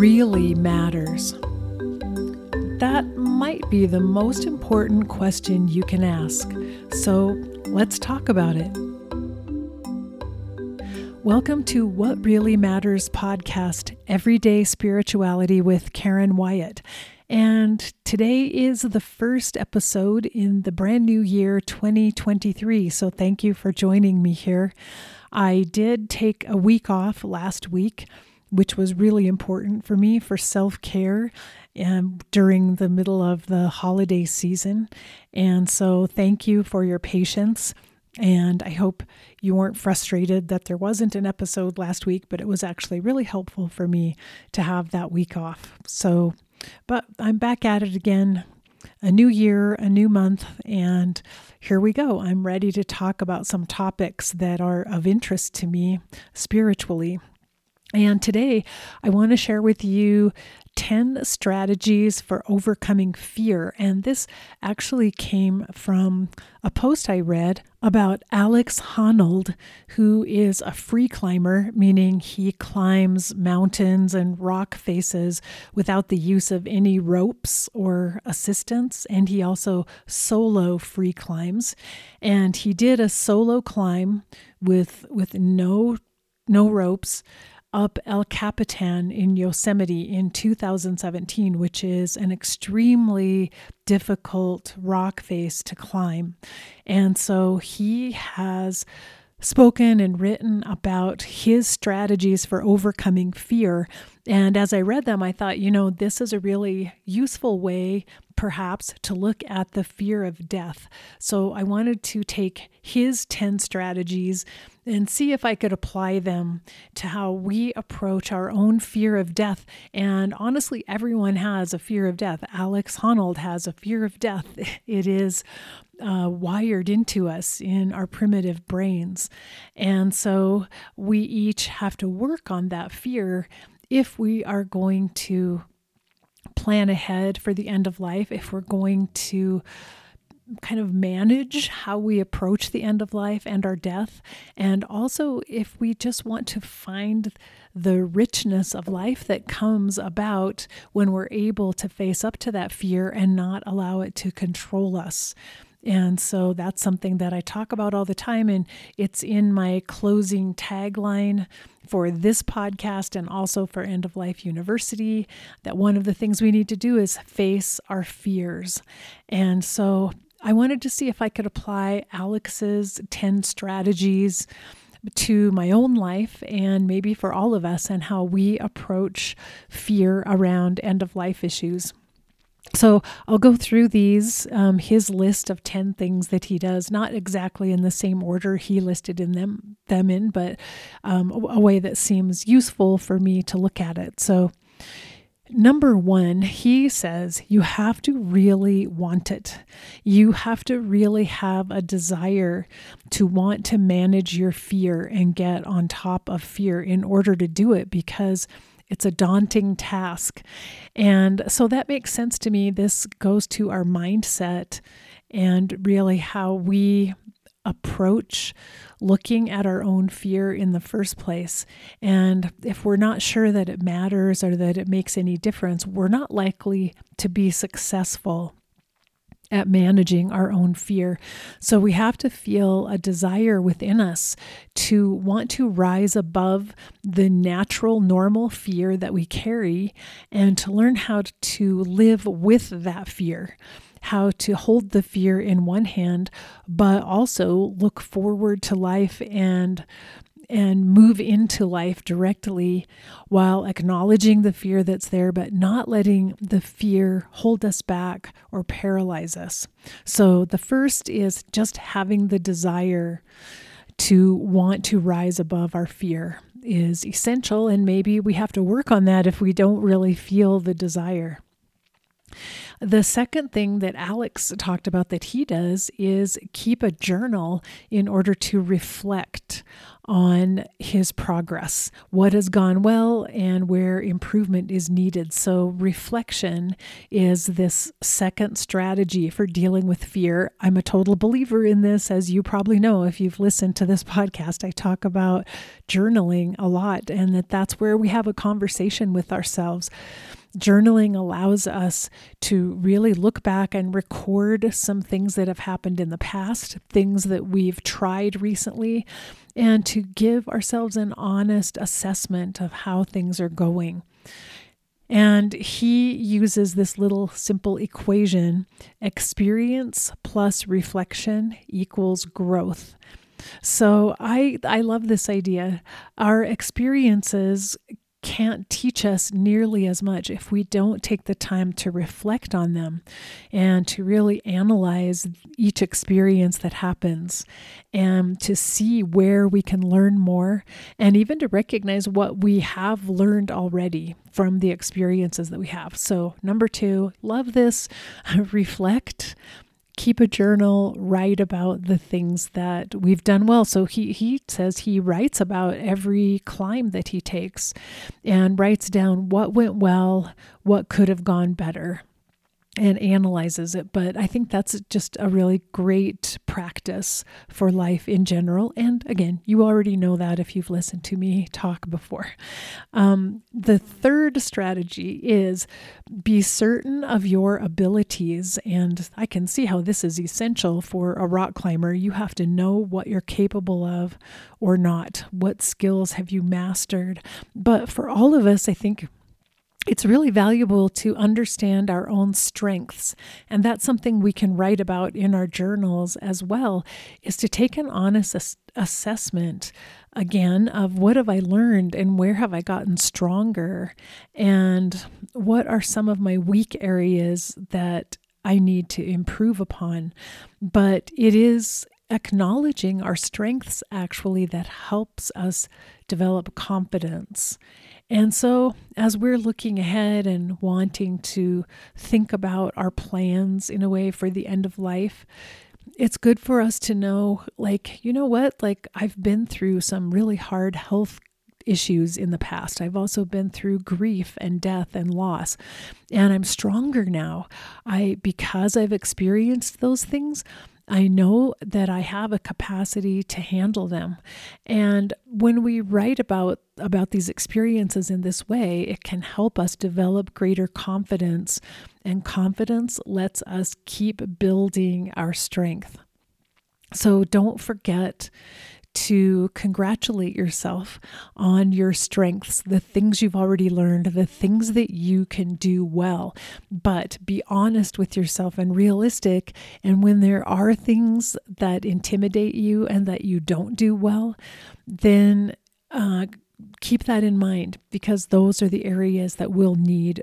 really matters? That might be the most important question you can ask. So let's talk about it. Welcome to What Really Matters podcast, Everyday Spirituality with Karen Wyatt. And today is the first episode in the brand new year 2023. So thank you for joining me here. I did take a week off last week which was really important for me for self care um, during the middle of the holiday season. And so, thank you for your patience. And I hope you weren't frustrated that there wasn't an episode last week, but it was actually really helpful for me to have that week off. So, but I'm back at it again. A new year, a new month, and here we go. I'm ready to talk about some topics that are of interest to me spiritually. And today I want to share with you 10 strategies for overcoming fear. And this actually came from a post I read about Alex Honnold, who is a free climber, meaning he climbs mountains and rock faces without the use of any ropes or assistance. And he also solo free climbs. And he did a solo climb with, with no, no ropes up El Capitan in Yosemite in 2017, which is an extremely difficult rock face to climb. And so he has spoken and written about his strategies for overcoming fear. And as I read them, I thought, you know, this is a really useful way, perhaps, to look at the fear of death. So I wanted to take his 10 strategies and see if I could apply them to how we approach our own fear of death. And honestly, everyone has a fear of death. Alex Honnold has a fear of death. It is uh, wired into us in our primitive brains. And so we each have to work on that fear if we are going to plan ahead for the end of life, if we're going to kind of manage how we approach the end of life and our death. And also, if we just want to find the richness of life that comes about when we're able to face up to that fear and not allow it to control us. And so that's something that I talk about all the time. And it's in my closing tagline for this podcast and also for End of Life University that one of the things we need to do is face our fears. And so I wanted to see if I could apply Alex's 10 strategies to my own life and maybe for all of us and how we approach fear around end of life issues. So I'll go through these, um, his list of 10 things that he does, not exactly in the same order he listed in them, them in, but um, a, a way that seems useful for me to look at it. So Number one, he says you have to really want it. You have to really have a desire to want to manage your fear and get on top of fear in order to do it because it's a daunting task. And so that makes sense to me. This goes to our mindset and really how we approach looking at our own fear in the first place. And if we're not sure that it matters or that it makes any difference, we're not likely to be successful at managing our own fear. So we have to feel a desire within us to want to rise above the natural, normal fear that we carry and to learn how to live with that fear. How to hold the fear in one hand, but also look forward to life and and move into life directly while acknowledging the fear that's there, but not letting the fear hold us back or paralyze us. So, the first is just having the desire to want to rise above our fear is essential, and maybe we have to work on that if we don't really feel the desire. The second thing that Alex talked about that he does is keep a journal in order to reflect on his progress, what has gone well, and where improvement is needed. So, reflection is this second strategy for dealing with fear. I'm a total believer in this, as you probably know if you've listened to this podcast. I talk about journaling a lot, and that that's where we have a conversation with ourselves. Journaling allows us to really look back and record some things that have happened in the past, things that we've tried recently, and to give ourselves an honest assessment of how things are going. And he uses this little simple equation experience plus reflection equals growth. So I I love this idea. Our experiences can't teach us nearly as much if we don't take the time to reflect on them and to really analyze each experience that happens and to see where we can learn more and even to recognize what we have learned already from the experiences that we have. So, number two, love this, reflect keep a journal, write about the things that we've done well. So he he says he writes about every climb that he takes and writes down what went well, what could have gone better and analyzes it. But I think that's just a really great practice for life in general. And again, you already know that if you've listened to me talk before. Um, the third strategy is be certain of your abilities. And I can see how this is essential for a rock climber. You have to know what you're capable of or not. What skills have you mastered? But for all of us, I think it's really valuable to understand our own strengths. And that's something we can write about in our journals as well is to take an honest ass- assessment again of what have i learned and where have i gotten stronger? And what are some of my weak areas that i need to improve upon? But it is acknowledging our strengths actually that helps us develop confidence and so, as we're looking ahead and wanting to think about our plans in a way for the end of life, it's good for us to know, like, you know what? Like, I've been through some really hard health issues in the past. I've also been through grief and death and loss. And I'm stronger now. I because I've experienced those things, I know that I have a capacity to handle them. And when we write about about these experiences in this way, it can help us develop greater confidence, and confidence lets us keep building our strength. So don't forget to congratulate yourself on your strengths, the things you've already learned, the things that you can do well. But be honest with yourself and realistic. And when there are things that intimidate you and that you don't do well, then uh, keep that in mind because those are the areas that will need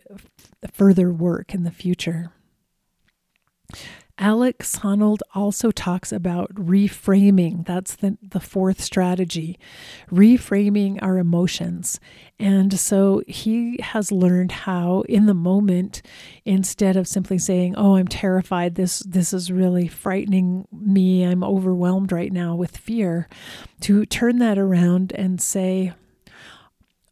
further work in the future. Alex Honnold also talks about reframing. That's the, the fourth strategy, reframing our emotions. And so he has learned how, in the moment, instead of simply saying, Oh, I'm terrified, this, this is really frightening me, I'm overwhelmed right now with fear, to turn that around and say,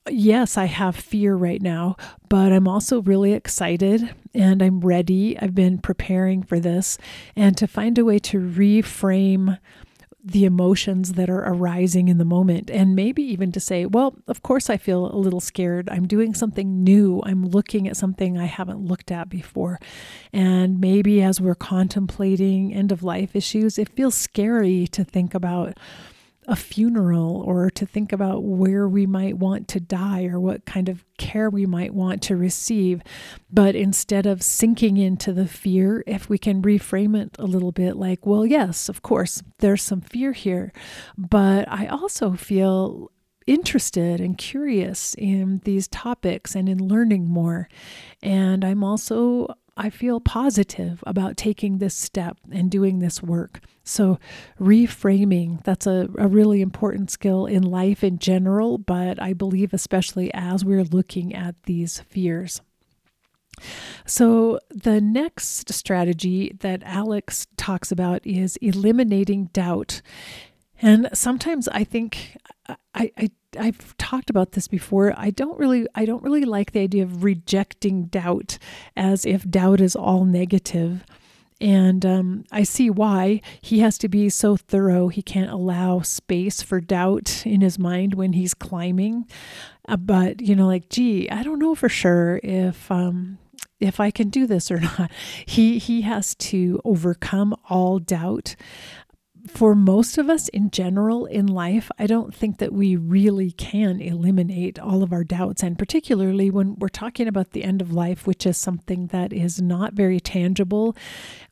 yes, I have fear right now, but I'm also really excited and I'm ready. I've been preparing for this and to find a way to reframe the emotions that are arising in the moment and maybe even to say, well, of course I feel a little scared. I'm doing something new. I'm looking at something I haven't looked at before. And maybe as we're contemplating end of life issues, it feels scary to think about a funeral or to think about where we might want to die or what kind of care we might want to receive. But instead of sinking into the fear, if we can reframe it a little bit like, well, yes, of course, there's some fear here, but I also feel interested and curious in these topics and in learning more. And I'm also I feel positive about taking this step and doing this work. So, reframing, that's a, a really important skill in life in general, but I believe especially as we're looking at these fears. So, the next strategy that Alex talks about is eliminating doubt. And sometimes I think I, I I've talked about this before. I don't really I don't really like the idea of rejecting doubt as if doubt is all negative. And um, I see why he has to be so thorough. He can't allow space for doubt in his mind when he's climbing. Uh, but you know, like, gee, I don't know for sure if um, if I can do this or not. He he has to overcome all doubt for most of us in general in life, I don't think that we really can eliminate all of our doubts. And particularly when we're talking about the end of life, which is something that is not very tangible,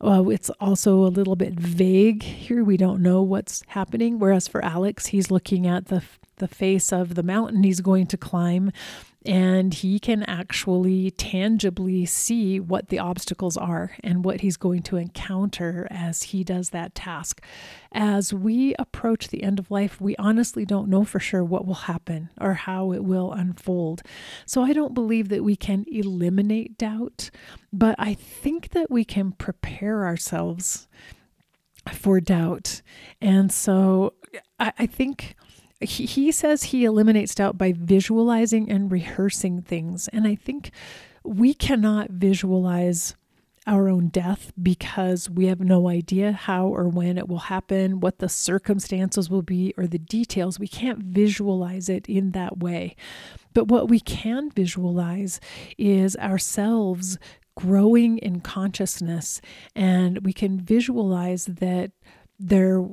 uh, it's also a little bit vague here. We don't know what's happening. Whereas for Alex, he's looking at the the face of the mountain he's going to climb and he can actually tangibly see what the obstacles are and what he's going to encounter as he does that task. As we approach the end of life, we honestly don't know for sure what will happen or how it will unfold. So I don't believe that we can eliminate doubt, but I think that we can prepare ourselves for doubt. And so I, I think he, says he eliminates doubt by visualizing and rehearsing things. And I think we cannot visualize our own death because we have no idea how or when it will happen, what the circumstances will be, or the details. We can't visualize it in that way. But what we can visualize is ourselves growing in consciousness, and we can visualize that there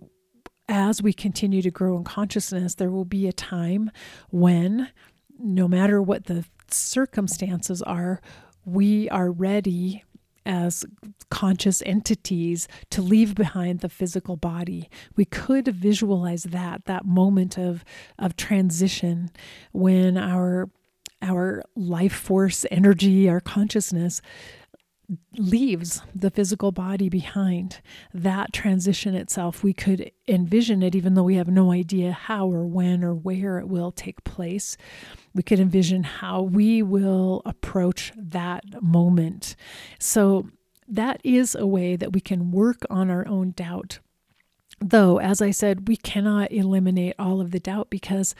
as we continue to grow in consciousness, there will be a time when, no matter what the circumstances are, we are ready as conscious entities to leave behind the physical body. We could visualize that, that moment of, of transition when our our life force, energy, our consciousness leaves the physical body behind. That transition itself, we could envision it even though we have no idea how or when or where it will take place. We could envision how we will approach that moment. So, that is a way that we can work on our own doubt. Though, as I said, we cannot eliminate all of the doubt because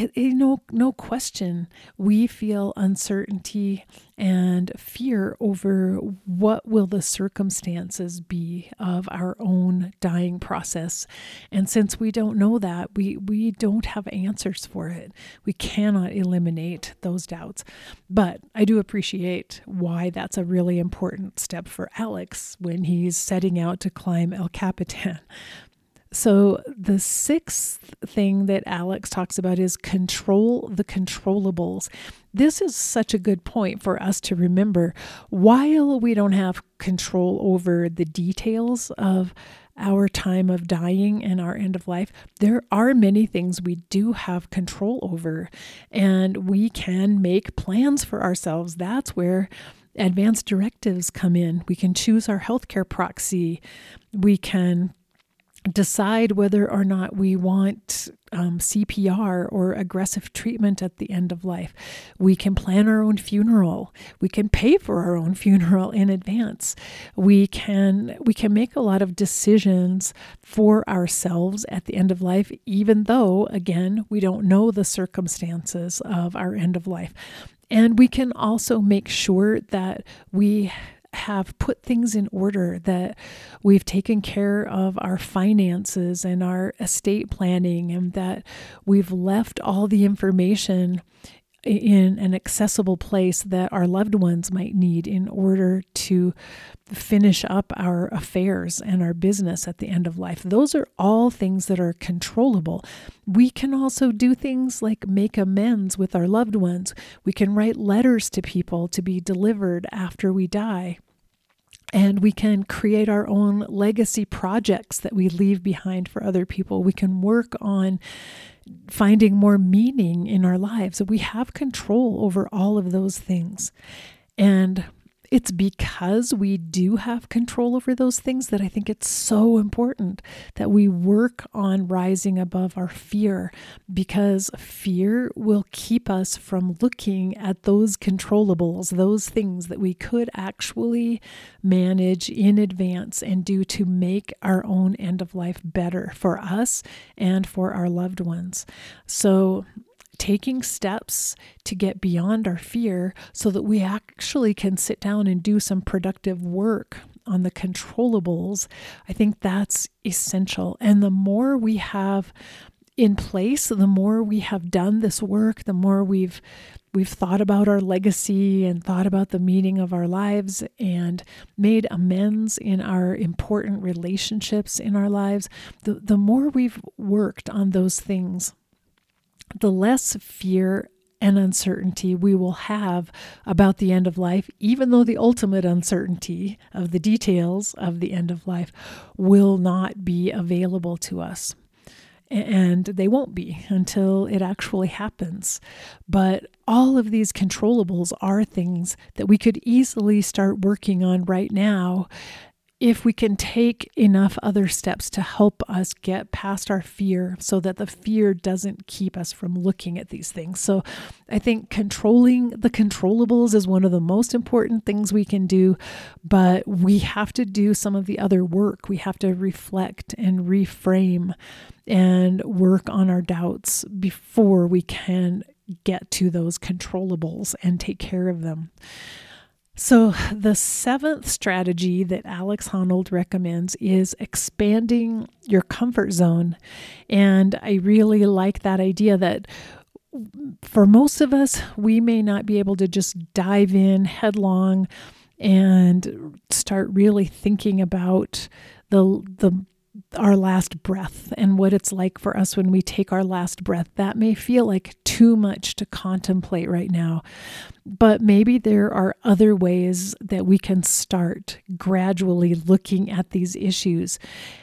it, it, no no question we feel uncertainty and fear over what will the circumstances be of our own dying process. And since we don't know that we we don't have answers for it. We cannot eliminate those doubts. But i do appreciate why that's a really important step for alex when he's setting out to climb el capitan so, the sixth thing that Alex talks about is control the controllables. This is such a good point for us to remember. While we don't have control over the details of our time of dying and our end of life, there are many things we do have control over, and we can make plans for ourselves. That's where advanced directives come in. We can choose our healthcare proxy. We can decide whether or not we want um, CPR or aggressive treatment at the end of life. We can plan our own funeral. We can pay for our own funeral in advance. We can we can make a lot of decisions for ourselves at the end of life, even though again we don't know the circumstances of our end of life. And we can also make sure that we have put things in order, that we've taken care of our finances and our estate planning, and that we've left all the information in an accessible place that our loved ones might need in order to finish up our affairs and our business at the end of life. Those are all things that are controllable. We can also do things like make amends with our loved ones. We can write letters to people to be delivered after we die. And we can create our own legacy projects that we leave behind for other people. We can work on finding more meaning in our lives. We have control over all of those things. And it's because we do have control over those things that I think it's so important that we work on rising above our fear because fear will keep us from looking at those controllables, those things that we could actually manage in advance and do to make our own end of life better for us and for our loved ones. So, taking steps to get beyond our fear so that we actually can sit down and do some productive work on the controllables, I think that's essential. And the more we have in place, the more we have done this work, the more we've we've thought about our legacy and thought about the meaning of our lives and made amends in our important relationships in our lives, the, the more we've worked on those things, the less fear and uncertainty we will have about the end of life, even though the ultimate uncertainty of the details of the end of life will not be available to us. And they won't be until it actually happens. But all of these controllables are things that we could easily start working on right now if we can take enough other steps to help us get past our fear so that the fear doesn't keep us from looking at these things. So I think controlling the controllables is one of the most important things we can do, but we have to do some of the other work. We have to reflect and reframe and work on our doubts before we can get to those controllables and take care of them. So, the seventh strategy that Alex Honnold recommends is expanding your comfort zone. And I really like that idea that for most of us, we may not be able to just dive in headlong and start really thinking about the the our last breath and what it's like for us when we take our last breath. That may feel like too much to contemplate right now, but maybe there are other ways that we can start gradually looking at these issues.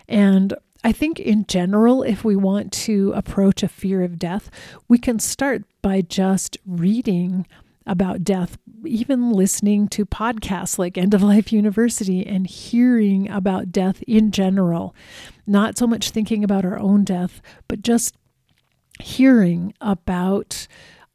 And I think in general, if we want to approach a fear of death, we can start by just reading about death, even listening to podcasts like End of Life University and hearing about death in general. Not so much thinking about our own death, but just hearing about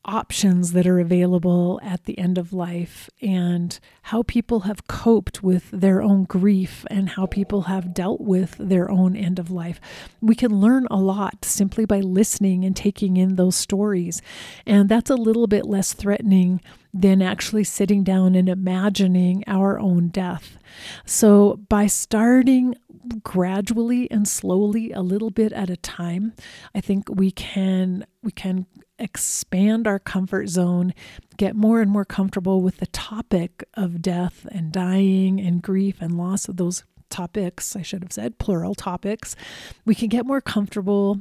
options that are available at the end of life and how people have coped with their own grief and how people have dealt with their own end of life. We can learn a lot simply by listening and taking in those stories. And that's a little bit less threatening than actually sitting down and imagining our own death. So, by starting gradually and slowly a little bit at a time i think we can we can expand our comfort zone, get more and more comfortable with the topic of death and dying and grief and loss of those topics, I should have said plural topics, we can get more comfortable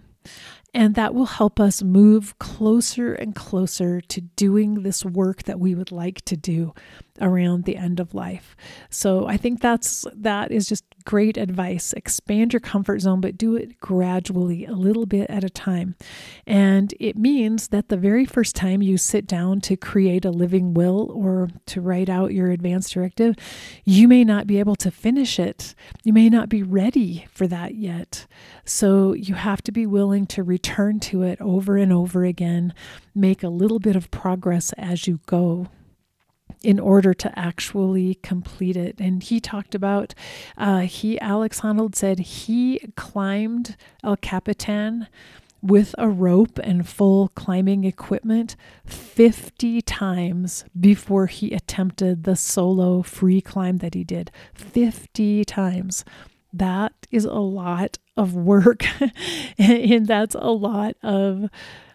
and that will help us move closer and closer to doing this work that we would like to do around the end of life. So I think that's that is just great advice. Expand your comfort zone, but do it gradually, a little bit at a time. And it means that the very first time you sit down to create a living will or to write out your advance directive, you may not be able to finish it. You may not be ready for that yet. So you have to be willing to return to it over and over again, make a little bit of progress as you go in order to actually complete it. And he talked about, uh, he, Alex Honnold said he climbed El Capitan with a rope and full climbing equipment 50 times before he attempted the solo free climb that he did. 50 times. That is a lot of work, and that's a lot of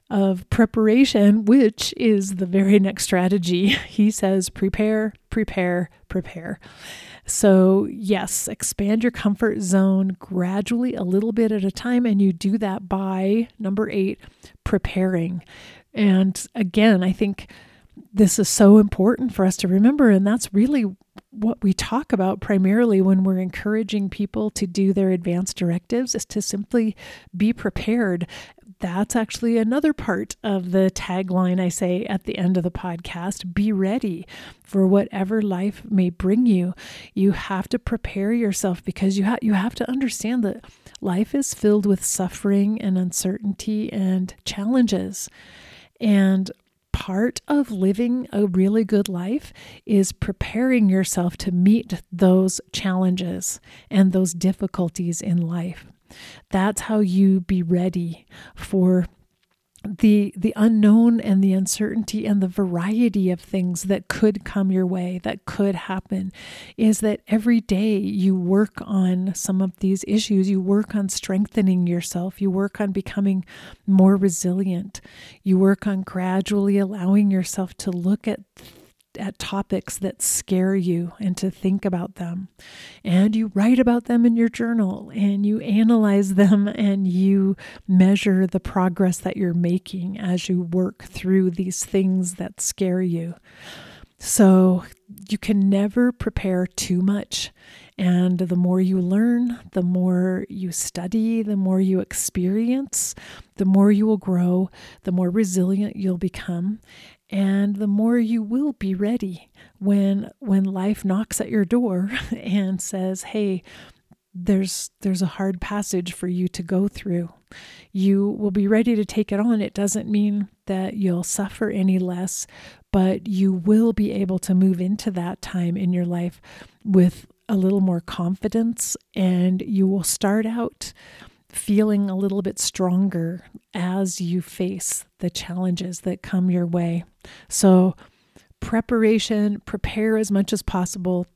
of preparation, which is the very next strategy. He says, prepare, prepare, prepare. So, yes, expand your comfort zone gradually, a little bit at a time. And you do that by number eight, preparing. And again, I think this is so important for us to remember. And that's really what we talk about primarily when we're encouraging people to do their advanced directives is to simply be prepared that's actually another part of the tagline I say at the end of the podcast be ready for whatever life may bring you. You have to prepare yourself because you, ha- you have to understand that life is filled with suffering and uncertainty and challenges. And part of living a really good life is preparing yourself to meet those challenges and those difficulties in life. That's how you be ready for the the unknown and the uncertainty and the variety of things that could come your way that could happen is that every day you work on some of these issues. You work on strengthening yourself. You work on becoming more resilient. You work on gradually allowing yourself to look at at topics that scare you and to think about them. And you write about them in your journal and you analyze them and you measure the progress that you're making as you work through these things that scare you. So you can never prepare too much. And the more you learn, the more you study, the more you experience, the more you will grow, the more resilient you'll become and the more you will be ready when when life knocks at your door and says hey there's there's a hard passage for you to go through. You will be ready to take it on. It doesn't mean that you'll suffer any less but you will be able to move into that time in your life with a little more confidence and you will start out feeling a little bit stronger as you face the challenges that come your way. So, preparation, prepare as much as possible.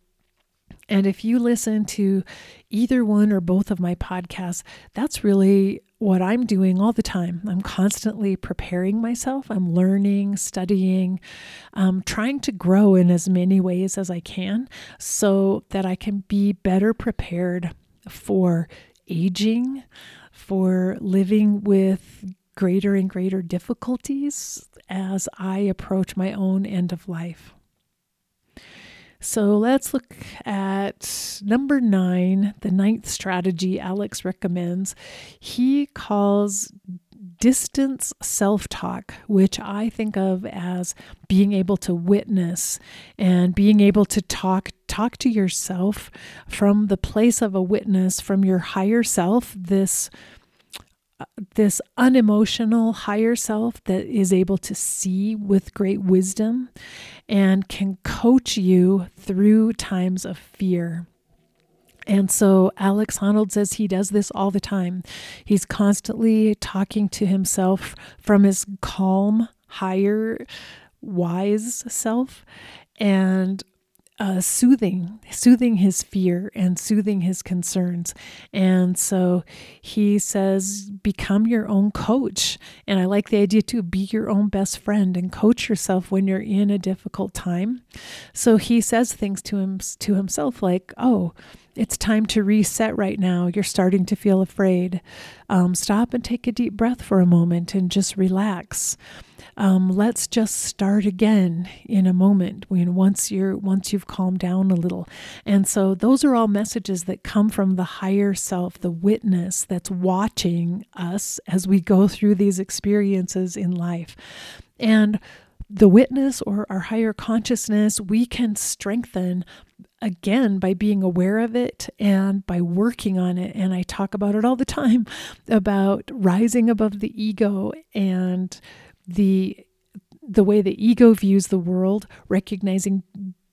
And if you listen to either one or both of my podcasts, that's really what I'm doing all the time. I'm constantly preparing myself. I'm learning, studying, um, trying to grow in as many ways as I can so that I can be better prepared for aging, for living with greater and greater difficulties as I approach my own end of life. So let's look at number nine, the ninth strategy Alex recommends. He calls distance self talk, which I think of as being able to witness and being able to talk talk to yourself from the place of a witness from your higher self this this unemotional higher self that is able to see with great wisdom and can coach you through times of fear. And so Alex Honnold says he does this all the time. He's constantly talking to himself from his calm, higher, wise self and uh, soothing, soothing his fear and soothing his concerns. And so he says, become your own coach. And I like the idea to be your own best friend and coach yourself when you're in a difficult time. So he says things to him to himself like, "Oh, it's time to reset right now. You're starting to feel afraid. Um, stop and take a deep breath for a moment and just relax." Um, let's just start again in a moment when once you're once you've calmed down a little. And so those are all messages that come from the higher self the witness that's watching us as we go through these experiences in life. And the witness or our higher consciousness we can strengthen again by being aware of it and by working on it. And i talk about it all the time about rising above the ego and the the way the ego views the world, recognizing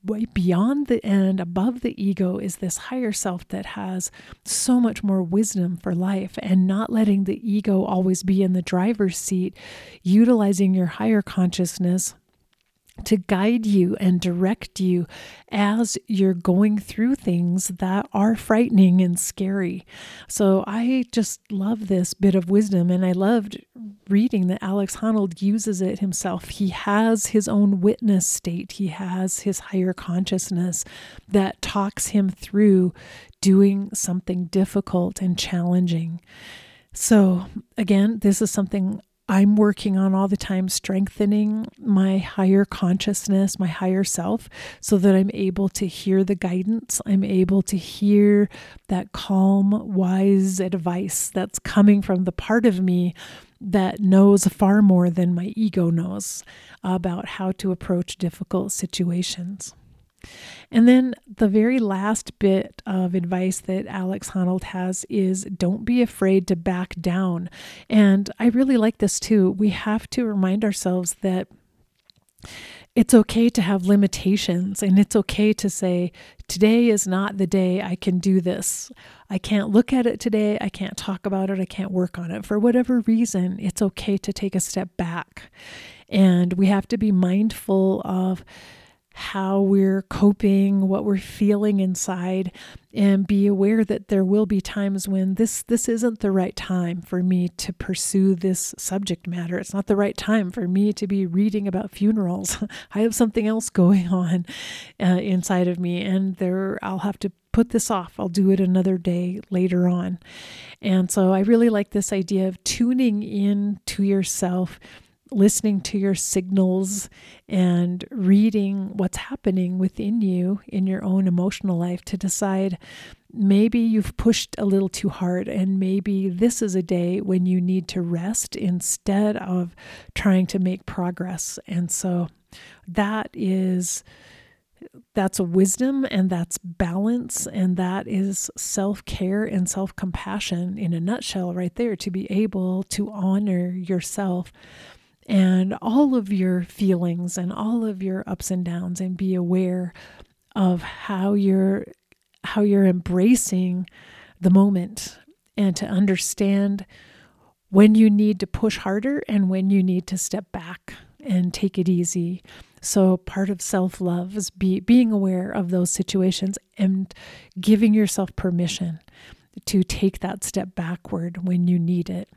way beyond the and above the ego is this higher self that has so much more wisdom for life. And not letting the ego always be in the driver's seat, utilizing your higher consciousness to guide you and direct you as you're going through things that are frightening and scary. So I just love this bit of wisdom and I loved reading that Alex Honnold uses it himself. He has his own witness state, he has his higher consciousness that talks him through doing something difficult and challenging. So, again, this is something I'm working on all the time, strengthening my higher consciousness, my higher self, so that I'm able to hear the guidance. I'm able to hear that calm, wise advice that's coming from the part of me that knows far more than my ego knows about how to approach difficult situations. And then the very last bit of advice that Alex Honnold has is don't be afraid to back down. And I really like this too. We have to remind ourselves that it's okay to have limitations and it's okay to say, today is not the day I can do this. I can't look at it today. I can't talk about it. I can't work on it. For whatever reason, it's okay to take a step back. And we have to be mindful of how we're coping, what we're feeling inside, and be aware that there will be times when this this isn't the right time for me to pursue this subject matter. It's not the right time for me to be reading about funerals. I have something else going on uh, inside of me, and there I'll have to put this off. I'll do it another day later on. And so I really like this idea of tuning in to yourself listening to your signals and reading what's happening within you in your own emotional life to decide maybe you've pushed a little too hard and maybe this is a day when you need to rest instead of trying to make progress. And so that is that's wisdom and that's balance and that is self-care and self-compassion in a nutshell right there to be able to honor yourself and all of your feelings and all of your ups and downs and be aware of how you're how you're embracing the moment and to understand when you need to push harder and when you need to step back and take it easy. So part of self-love is be, being aware of those situations and giving yourself permission to take that step backward when you need it.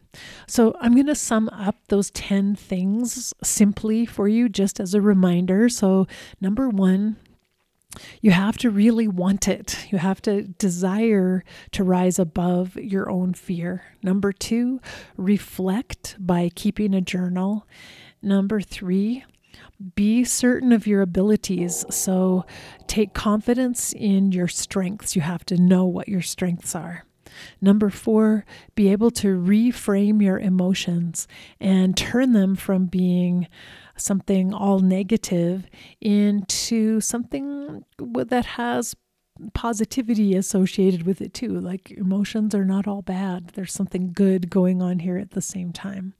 So, I'm going to sum up those 10 things simply for you just as a reminder. So, number one, you have to really want it. You have to desire to rise above your own fear. Number two, reflect by keeping a journal. Number three, be certain of your abilities. So take confidence in your strengths. You have to know what your strengths are. Number four, be able to reframe your emotions and turn them from being something all negative into something that has positivity associated with it too. Like emotions are not all bad, there's something good going on here at the same time.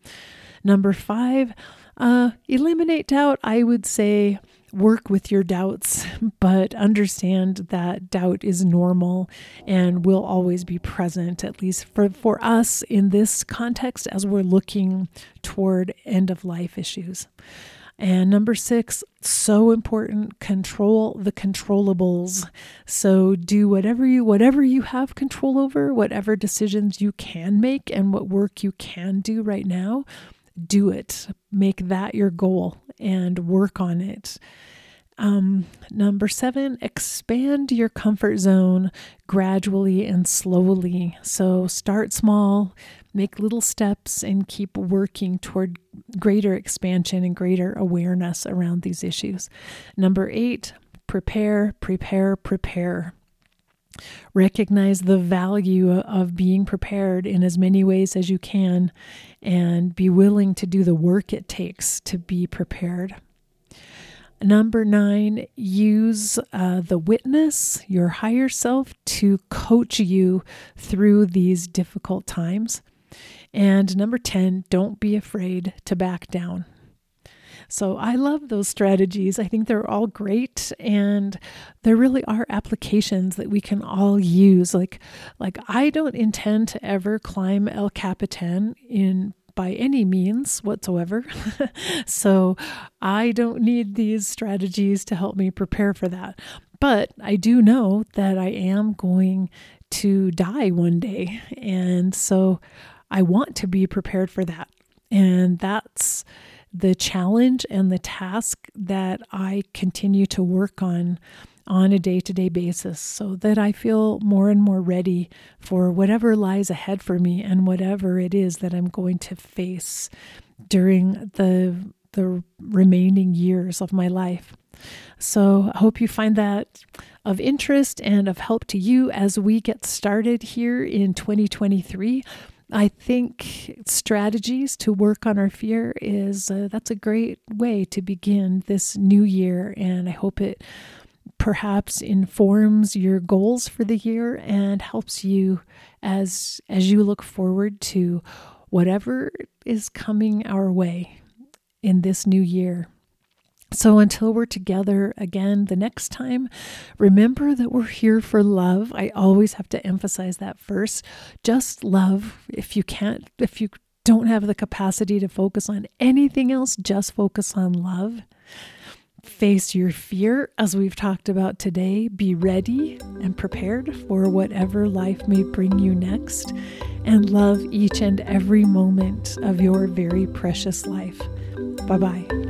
Number five, uh, eliminate doubt. I would say work with your doubts, but understand that doubt is normal and will always be present, at least for, for us in this context as we're looking toward end of life issues. And number six, so important, control the controllables. So do whatever you whatever you have control over, whatever decisions you can make and what work you can do right now, do it. Make that your goal and work on it. Um, number seven, expand your comfort zone gradually and slowly. So start small, make little steps, and keep working toward greater expansion and greater awareness around these issues. Number eight, prepare, prepare, prepare. Recognize the value of being prepared in as many ways as you can and be willing to do the work it takes to be prepared. Number nine, use uh, the witness, your higher self, to coach you through these difficult times. And number 10, don't be afraid to back down. So I love those strategies. I think they're all great and there really are applications that we can all use. Like like I don't intend to ever climb El Capitan in by any means whatsoever. so I don't need these strategies to help me prepare for that. But I do know that I am going to die one day. And so I want to be prepared for that. And that's the challenge and the task that I continue to work on on a day to day basis so that I feel more and more ready for whatever lies ahead for me and whatever it is that I'm going to face during the, the remaining years of my life. So I hope you find that of interest and of help to you as we get started here in 2023 I think strategies to work on our fear is uh, that's a great way to begin this new year, and I hope it perhaps informs your goals for the year and helps you as as you look forward to whatever is coming our way in this new year. So until we're together again the next time, remember that we're here for love. I always have to emphasize that first. Just love. If you can't, if you don't have the capacity to focus on anything else, just focus on love. Face your fear, as we've talked about today. Be ready and prepared for whatever life may bring you next. And love each and every moment of your very precious life. Bye bye.